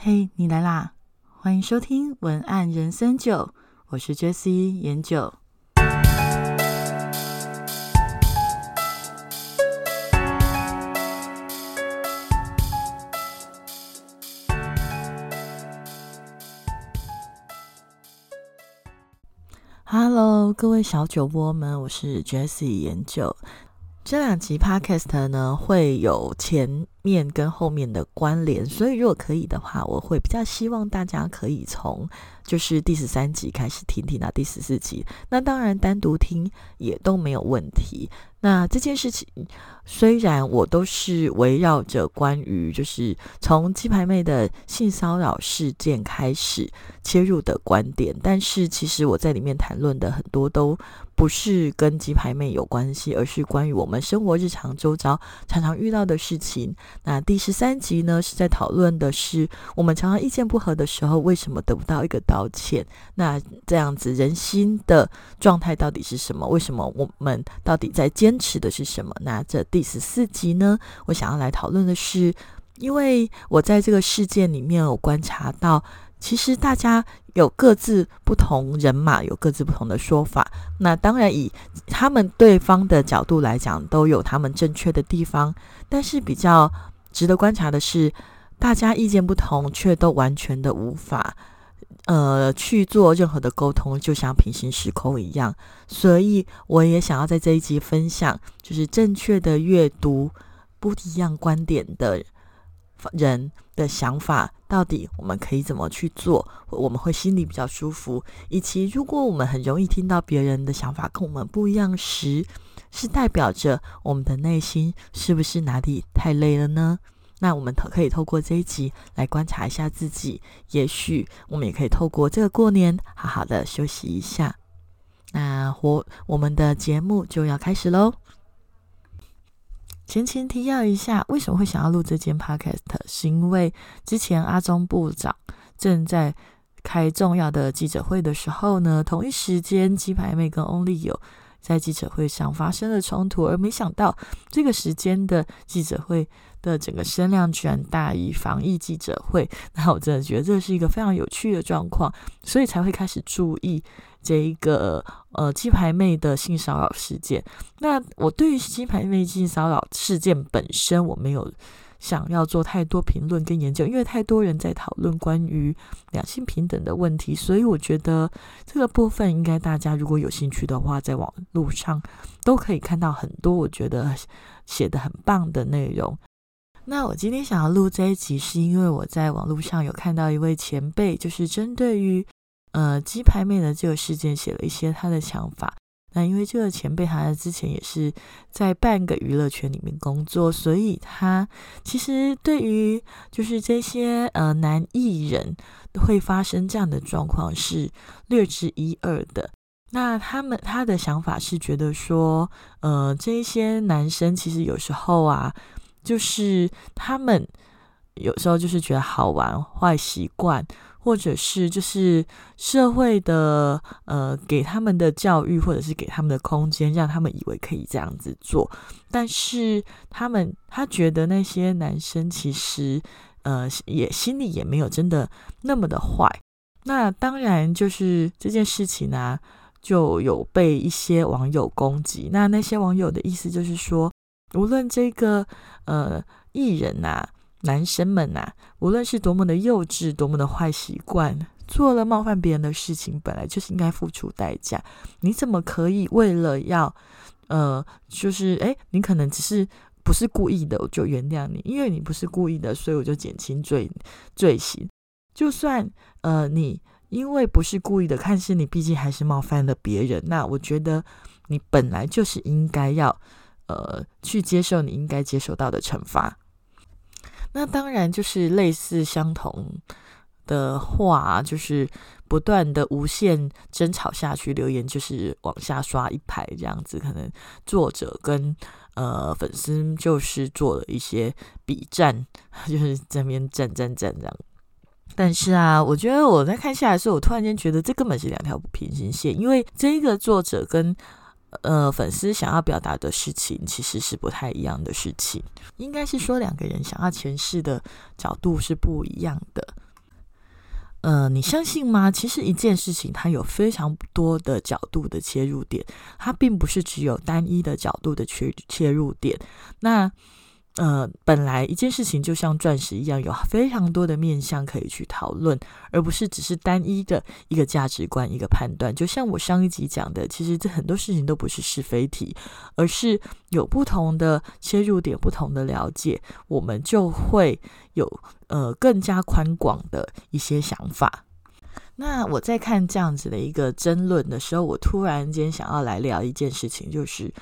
嘿，你来啦！欢迎收听文案人生九，我是 Jessie 研九。Hello，各位小酒窝们，我是 Jessie 研究。这两集 Podcast 呢会有前面跟后面的关联，所以如果可以的话，我会比较希望大家可以从就是第十三集开始听听到第十四集。那当然单独听也都没有问题。那这件事情虽然我都是围绕着关于就是从鸡排妹的性骚扰事件开始切入的观点，但是其实我在里面谈论的很多都不是跟鸡排妹有关系，而是关于我们生活日常周遭常常遇到的事情。那第十三集呢是在讨论的是我们常常意见不合的时候，为什么得不到一个道歉？那这样子人心的状态到底是什么？为什么我们到底在坚？持的是什么？那这第十四集呢？我想要来讨论的是，因为我在这个事件里面有观察到，其实大家有各自不同人马，有各自不同的说法。那当然以他们对方的角度来讲，都有他们正确的地方。但是比较值得观察的是，大家意见不同，却都完全的无法。呃，去做任何的沟通，就像平行时空一样。所以，我也想要在这一集分享，就是正确的阅读不一样观点的人的想法，到底我们可以怎么去做，我们会心里比较舒服。以及，如果我们很容易听到别人的想法跟我们不一样时，是代表着我们的内心是不是哪里太累了呢？那我们透可以透过这一集来观察一下自己，也许我们也可以透过这个过年好好的休息一下。那活我们的节目就要开始喽。前前提要一下，为什么会想要录这间 podcast？是因为之前阿中部长正在开重要的记者会的时候呢，同一时间鸡排妹跟 Only 有在记者会上发生了冲突，而没想到这个时间的记者会。的整个声量居然大于防疫记者会，那我真的觉得这是一个非常有趣的状况，所以才会开始注意这一个呃鸡排妹的性骚扰事件。那我对于鸡排妹性骚扰事件本身，我没有想要做太多评论跟研究，因为太多人在讨论关于两性平等的问题，所以我觉得这个部分应该大家如果有兴趣的话，在网络上都可以看到很多我觉得写的很棒的内容。那我今天想要录这一集，是因为我在网络上有看到一位前辈，就是针对于呃鸡排妹的这个事件写了一些他的想法。那因为这个前辈他之前也是在半个娱乐圈里面工作，所以他其实对于就是这些呃男艺人会发生这样的状况是略知一二的。那他们他的想法是觉得说，呃这些男生其实有时候啊。就是他们有时候就是觉得好玩，坏习惯，或者是就是社会的呃给他们的教育，或者是给他们的空间，让他们以为可以这样子做。但是他们他觉得那些男生其实呃也心里也没有真的那么的坏。那当然就是这件事情呢，就有被一些网友攻击。那那些网友的意思就是说。无论这个呃艺人呐，男生们呐，无论是多么的幼稚，多么的坏习惯，做了冒犯别人的事情，本来就是应该付出代价。你怎么可以为了要呃，就是哎，你可能只是不是故意的，我就原谅你，因为你不是故意的，所以我就减轻罪罪行。就算呃你因为不是故意的，但是你毕竟还是冒犯了别人，那我觉得你本来就是应该要。呃，去接受你应该接受到的惩罚。那当然就是类似相同的话，就是不断的无限争吵下去，留言就是往下刷一排这样子。可能作者跟呃粉丝就是做了一些比战，就是这边战战战这样。但是啊，我觉得我在看下来的时候，我突然间觉得这根本是两条平行线，因为这个作者跟。呃，粉丝想要表达的事情其实是不太一样的事情，应该是说两个人想要诠释的角度是不一样的。呃，你相信吗？其实一件事情它有非常多的角度的切入点，它并不是只有单一的角度的切切入点。那呃，本来一件事情就像钻石一样，有非常多的面向可以去讨论，而不是只是单一的一个价值观、一个判断。就像我上一集讲的，其实这很多事情都不是是非题，而是有不同的切入点、不同的了解，我们就会有呃更加宽广的一些想法。那我在看这样子的一个争论的时候，我突然间想要来聊一件事情，就是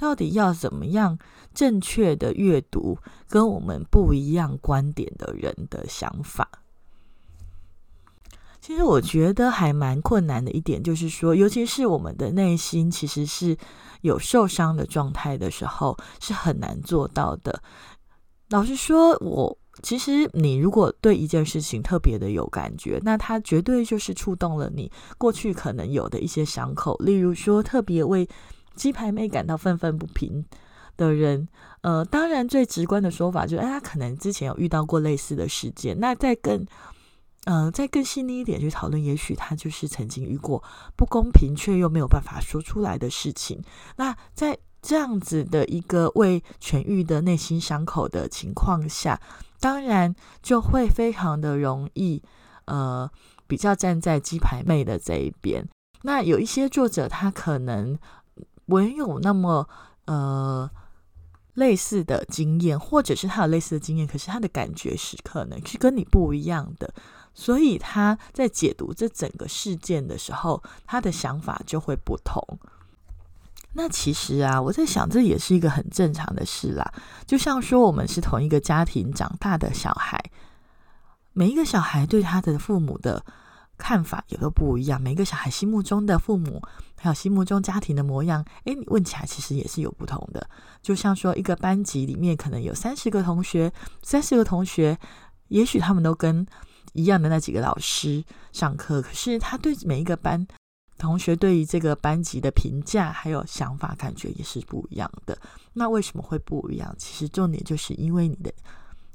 到底要怎么样？正确的阅读跟我们不一样观点的人的想法，其实我觉得还蛮困难的一点，就是说，尤其是我们的内心其实是有受伤的状态的时候，是很难做到的。老实说，我其实你如果对一件事情特别的有感觉，那它绝对就是触动了你过去可能有的一些伤口，例如说特别为鸡排妹感到愤愤不平。的人，呃，当然最直观的说法就是，哎，他可能之前有遇到过类似的事件。那再更，呃，再更细腻一点去讨论，也许他就是曾经遇过不公平却又没有办法说出来的事情。那在这样子的一个未痊愈的内心伤口的情况下，当然就会非常的容易，呃，比较站在鸡排妹的这一边。那有一些作者，他可能没有那么，呃。类似的经验，或者是他有类似的经验，可是他的感觉是可能是跟你不一样的，所以他在解读这整个事件的时候，他的想法就会不同。那其实啊，我在想，这也是一个很正常的事啦。就像说，我们是同一个家庭长大的小孩，每一个小孩对他的父母的。看法也都不一样，每一个小孩心目中的父母，还有心目中家庭的模样，诶，你问起来其实也是有不同的。就像说，一个班级里面可能有三十个同学，三十个同学，也许他们都跟一样的那几个老师上课，可是他对每一个班同学对于这个班级的评价还有想法，感觉也是不一样的。那为什么会不一样？其实重点就是因为你的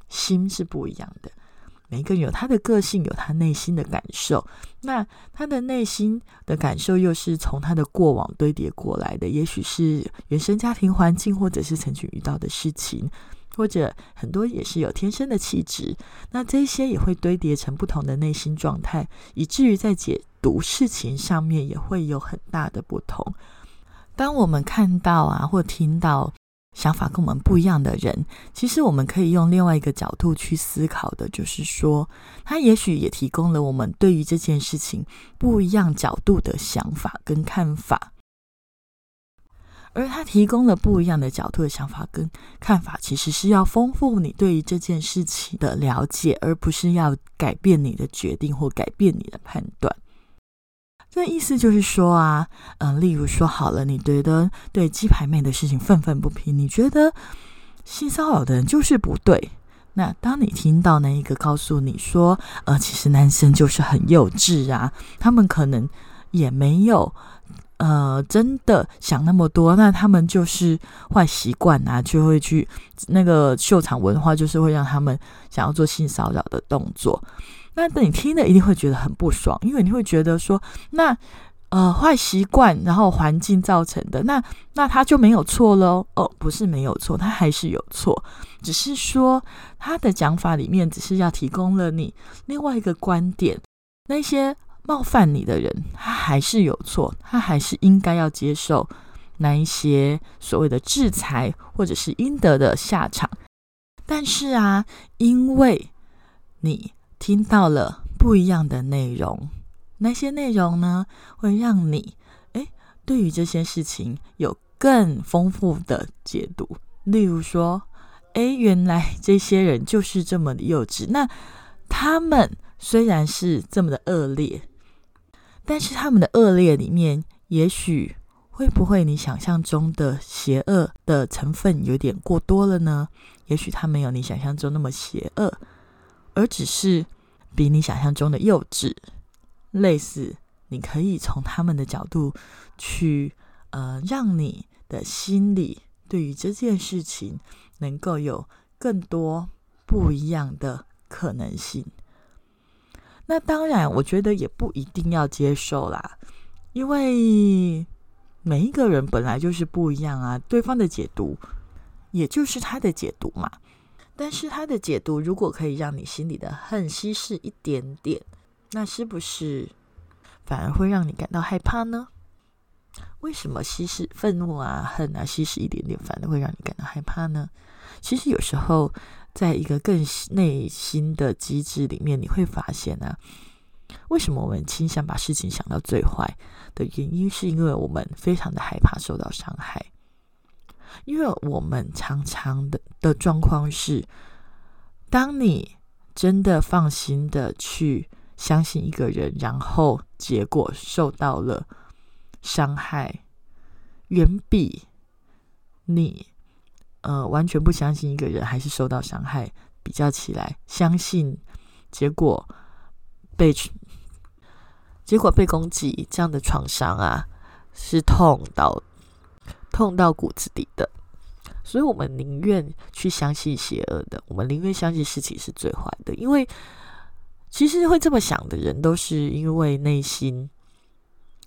心是不一样的。每个人有他的个性，有他内心的感受。那他的内心的感受又是从他的过往堆叠过来的，也许是原生家庭环境，或者是曾经遇到的事情，或者很多也是有天生的气质。那这些也会堆叠成不同的内心状态，以至于在解读事情上面也会有很大的不同。当我们看到啊，或听到。想法跟我们不一样的人，其实我们可以用另外一个角度去思考的，就是说，他也许也提供了我们对于这件事情不一样角度的想法跟看法，而他提供了不一样的角度的想法跟看法，其实是要丰富你对于这件事情的了解，而不是要改变你的决定或改变你的判断。这意思就是说啊，嗯，例如说好了，你觉得对鸡排妹的事情愤愤不平，你觉得性骚扰的人就是不对。那当你听到那一个告诉你说，呃，其实男生就是很幼稚啊，他们可能也没有呃真的想那么多，那他们就是坏习惯啊，就会去那个秀场文化，就是会让他们想要做性骚扰的动作。那你听了一定会觉得很不爽，因为你会觉得说，那呃坏习惯，然后环境造成的，那那他就没有错喽？哦，不是没有错，他还是有错，只是说他的讲法里面只是要提供了你另外一个观点，那些冒犯你的人，他还是有错，他还是应该要接受那一些所谓的制裁或者是应得的下场。但是啊，因为你。听到了不一样的内容，那些内容呢，会让你诶对于这些事情有更丰富的解读。例如说，诶，原来这些人就是这么的幼稚。那他们虽然是这么的恶劣，但是他们的恶劣里面，也许会不会你想象中的邪恶的成分有点过多了呢？也许他没有你想象中那么邪恶，而只是。比你想象中的幼稚，类似，你可以从他们的角度去，呃，让你的心里对于这件事情能够有更多不一样的可能性。那当然，我觉得也不一定要接受啦，因为每一个人本来就是不一样啊。对方的解读，也就是他的解读嘛。但是他的解读如果可以让你心里的恨稀释一点点，那是不是反而会让你感到害怕呢？为什么稀释愤怒啊、恨啊，稀释一点点，反而会让你感到害怕呢？其实有时候，在一个更内心的机制里面，你会发现啊，为什么我们倾向把事情想到最坏的原因，是因为我们非常的害怕受到伤害。因为我们常常的的状况是，当你真的放心的去相信一个人，然后结果受到了伤害，远比你呃完全不相信一个人，还是受到伤害比较起来，相信结果被结果被攻击这样的创伤啊，是痛到。痛到骨子里的，所以我们宁愿去相信邪恶的，我们宁愿相信事情是最坏的，因为其实会这么想的人，都是因为内心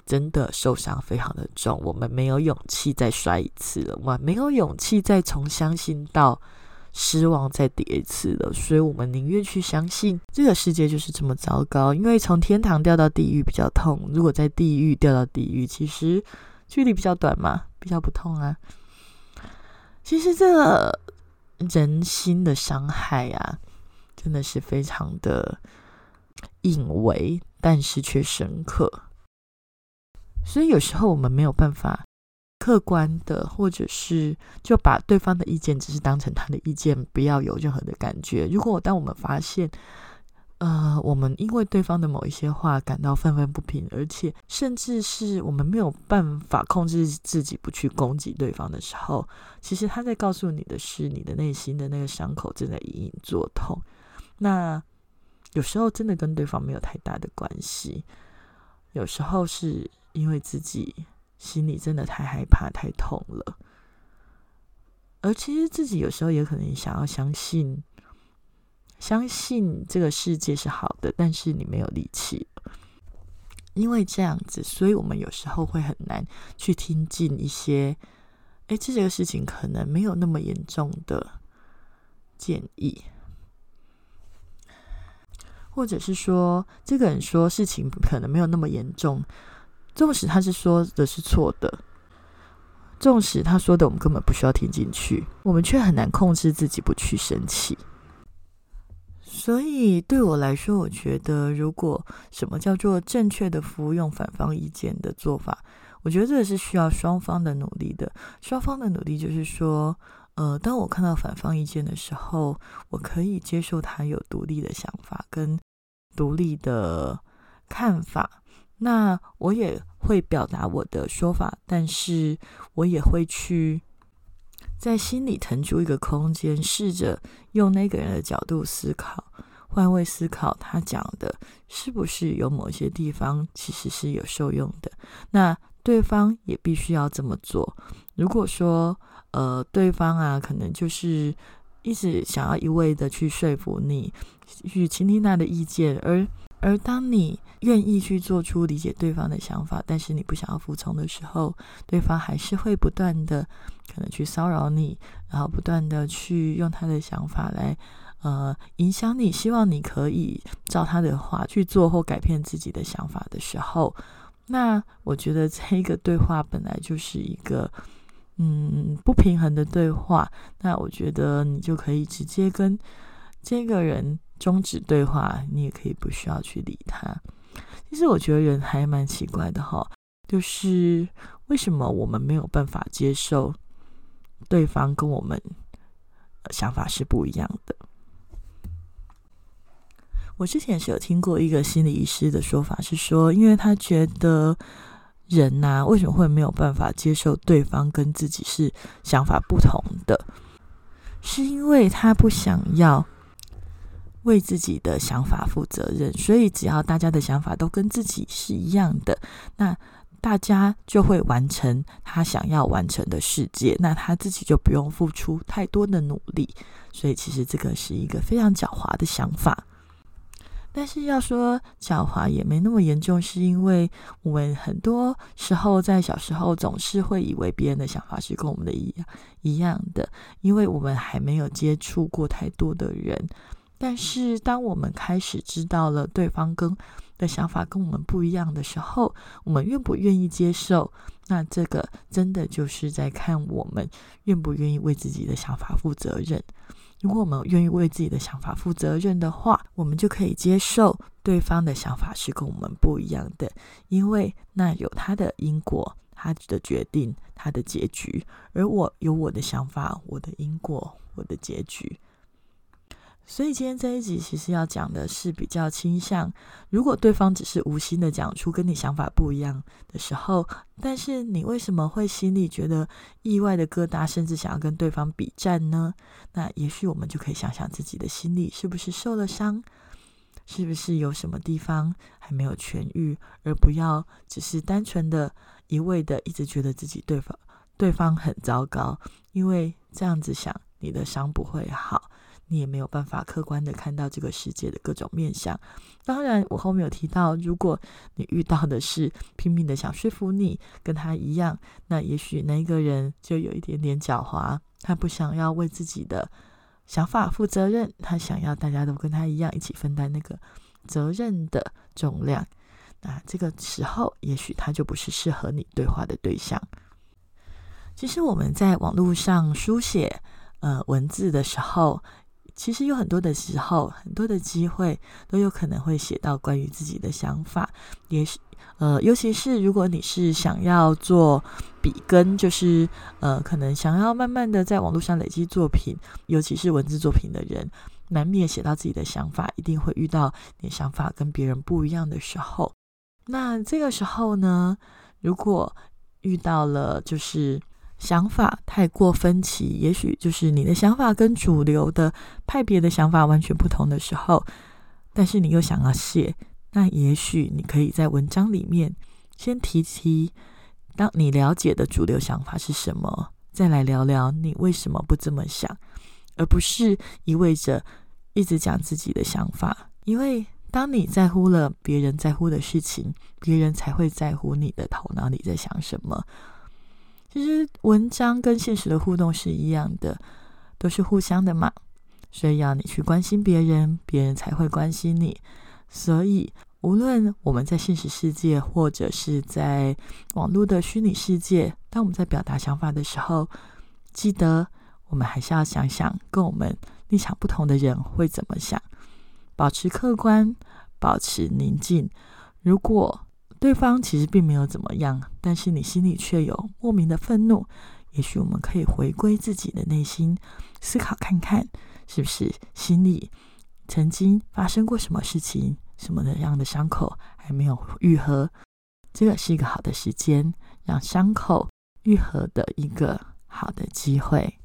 真的受伤非常的重，我们没有勇气再摔一次了，我们没有勇气再从相信到失望再跌一次了，所以我们宁愿去相信这个世界就是这么糟糕，因为从天堂掉到地狱比较痛，如果在地狱掉到地狱，其实距离比较短嘛。比较不痛啊，其实这个人心的伤害啊，真的是非常的隐微，但是却深刻。所以有时候我们没有办法客观的，或者是就把对方的意见只是当成他的意见，不要有任何的感觉。如果当我们发现，呃，我们因为对方的某一些话感到愤愤不平，而且甚至是我们没有办法控制自己不去攻击对方的时候，其实他在告诉你的是，你的内心的那个伤口正在隐隐作痛。那有时候真的跟对方没有太大的关系，有时候是因为自己心里真的太害怕、太痛了，而其实自己有时候也可能想要相信。相信这个世界是好的，但是你没有力气，因为这样子，所以我们有时候会很难去听进一些，哎，这个事情可能没有那么严重的建议，或者是说，这个人说事情可能没有那么严重，纵使他是说的是错的，纵使他说的我们根本不需要听进去，我们却很难控制自己不去生气。所以对我来说，我觉得如果什么叫做正确的服用反方意见的做法，我觉得这是需要双方的努力的。双方的努力就是说，呃，当我看到反方意见的时候，我可以接受他有独立的想法跟独立的看法，那我也会表达我的说法，但是我也会去。在心里腾出一个空间，试着用那个人的角度思考，换位思考，他讲的是不是有某些地方其实是有受用的？那对方也必须要这么做。如果说，呃，对方啊，可能就是一直想要一味的去说服你，去倾听他的意见，而而当你愿意去做出理解对方的想法，但是你不想要服从的时候，对方还是会不断的可能去骚扰你，然后不断的去用他的想法来呃影响你，希望你可以照他的话去做或改变自己的想法的时候，那我觉得这一个对话本来就是一个嗯不平衡的对话，那我觉得你就可以直接跟这个人。终止对话，你也可以不需要去理他。其实我觉得人还蛮奇怪的哈，就是为什么我们没有办法接受对方跟我们想法是不一样的？我之前是有听过一个心理医师的说法，是说，因为他觉得人呐，为什么会没有办法接受对方跟自己是想法不同的？是因为他不想要。为自己的想法负责任，所以只要大家的想法都跟自己是一样的，那大家就会完成他想要完成的世界，那他自己就不用付出太多的努力。所以其实这个是一个非常狡猾的想法。但是要说狡猾也没那么严重，是因为我们很多时候在小时候总是会以为别人的想法是跟我们的一样一样的，因为我们还没有接触过太多的人。但是当我们开始知道了对方跟的想法跟我们不一样的时候，我们愿不愿意接受？那这个真的就是在看我们愿不愿意为自己的想法负责任。如果我们愿意为自己的想法负责任的话，我们就可以接受对方的想法是跟我们不一样的，因为那有他的因果、他的决定、他的结局，而我有我的想法、我的因果、我的结局。所以今天这一集其实要讲的是比较倾向，如果对方只是无心的讲出跟你想法不一样的时候，但是你为什么会心里觉得意外的疙瘩，甚至想要跟对方比战呢？那也许我们就可以想想自己的心里是不是受了伤，是不是有什么地方还没有痊愈，而不要只是单纯的一味的一直觉得自己对方对方很糟糕，因为这样子想，你的伤不会好。你也没有办法客观的看到这个世界的各种面相。当然，我后面有提到，如果你遇到的是拼命的想说服你跟他一样，那也许那一个人就有一点点狡猾，他不想要为自己的想法负责任，他想要大家都跟他一样一起分担那个责任的重量。那这个时候，也许他就不是适合你对话的对象。其实我们在网络上书写呃文字的时候。其实有很多的时候，很多的机会都有可能会写到关于自己的想法，也是呃，尤其是如果你是想要做笔根，就是呃，可能想要慢慢的在网络上累积作品，尤其是文字作品的人，难免写到自己的想法，一定会遇到你想法跟别人不一样的时候。那这个时候呢，如果遇到了就是。想法太过分歧，也许就是你的想法跟主流的派别的想法完全不同的时候，但是你又想要写，那也许你可以在文章里面先提提，当你了解的主流想法是什么，再来聊聊你为什么不这么想，而不是一味着一直讲自己的想法。因为当你在乎了别人在乎的事情，别人才会在乎你的头脑里在想什么。其实文章跟现实的互动是一样的，都是互相的嘛。所以要你去关心别人，别人才会关心你。所以无论我们在现实世界，或者是在网络的虚拟世界，当我们在表达想法的时候，记得我们还是要想想跟我们立场不同的人会怎么想，保持客观，保持宁静。如果对方其实并没有怎么样，但是你心里却有莫名的愤怒。也许我们可以回归自己的内心，思考看看，是不是心里曾经发生过什么事情，什么的样的伤口还没有愈合。这个是一个好的时间，让伤口愈合的一个好的机会。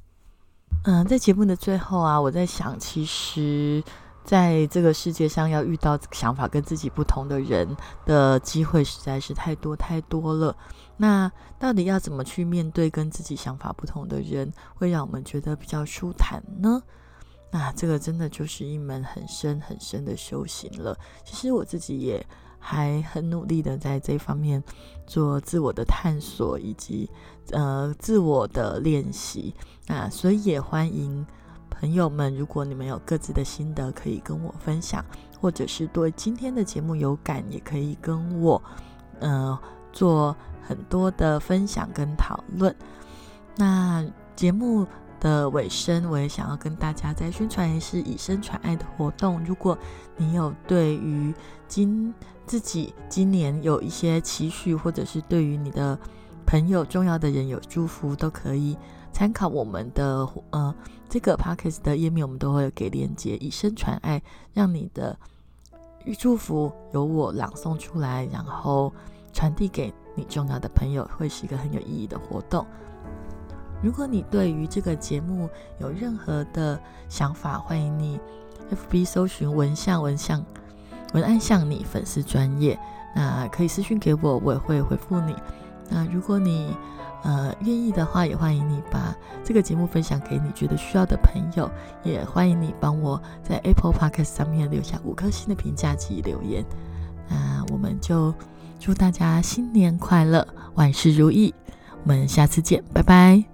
嗯，在节目的最后啊，我在想，其实。在这个世界上，要遇到想法跟自己不同的人的机会实在是太多太多了。那到底要怎么去面对跟自己想法不同的人，会让我们觉得比较舒坦呢？那这个真的就是一门很深很深的修行了。其实我自己也还很努力的在这方面做自我的探索以及呃自我的练习。那所以也欢迎。朋友们，如果你们有各自的心得，可以跟我分享，或者是对今天的节目有感，也可以跟我，呃，做很多的分享跟讨论。那节目的尾声，我也想要跟大家再宣传一次以身传爱的活动。如果你有对于今自己今年有一些期许，或者是对于你的朋友重要的人有祝福，都可以。参考我们的呃这个 podcast 的页面，我们都会给链接，以身传爱，让你的祝福由我朗诵出来，然后传递给你重要的朋友，会是一个很有意义的活动。如果你对于这个节目有任何的想法，欢迎你 FB 搜寻文像文像文案像你粉丝专业，那可以私信给我，我也会回复你。那如果你呃，愿意的话，也欢迎你把这个节目分享给你觉得需要的朋友，也欢迎你帮我在 Apple Podcast 上面留下五颗星的评价及留言。那我们就祝大家新年快乐，万事如意。我们下次见，拜拜。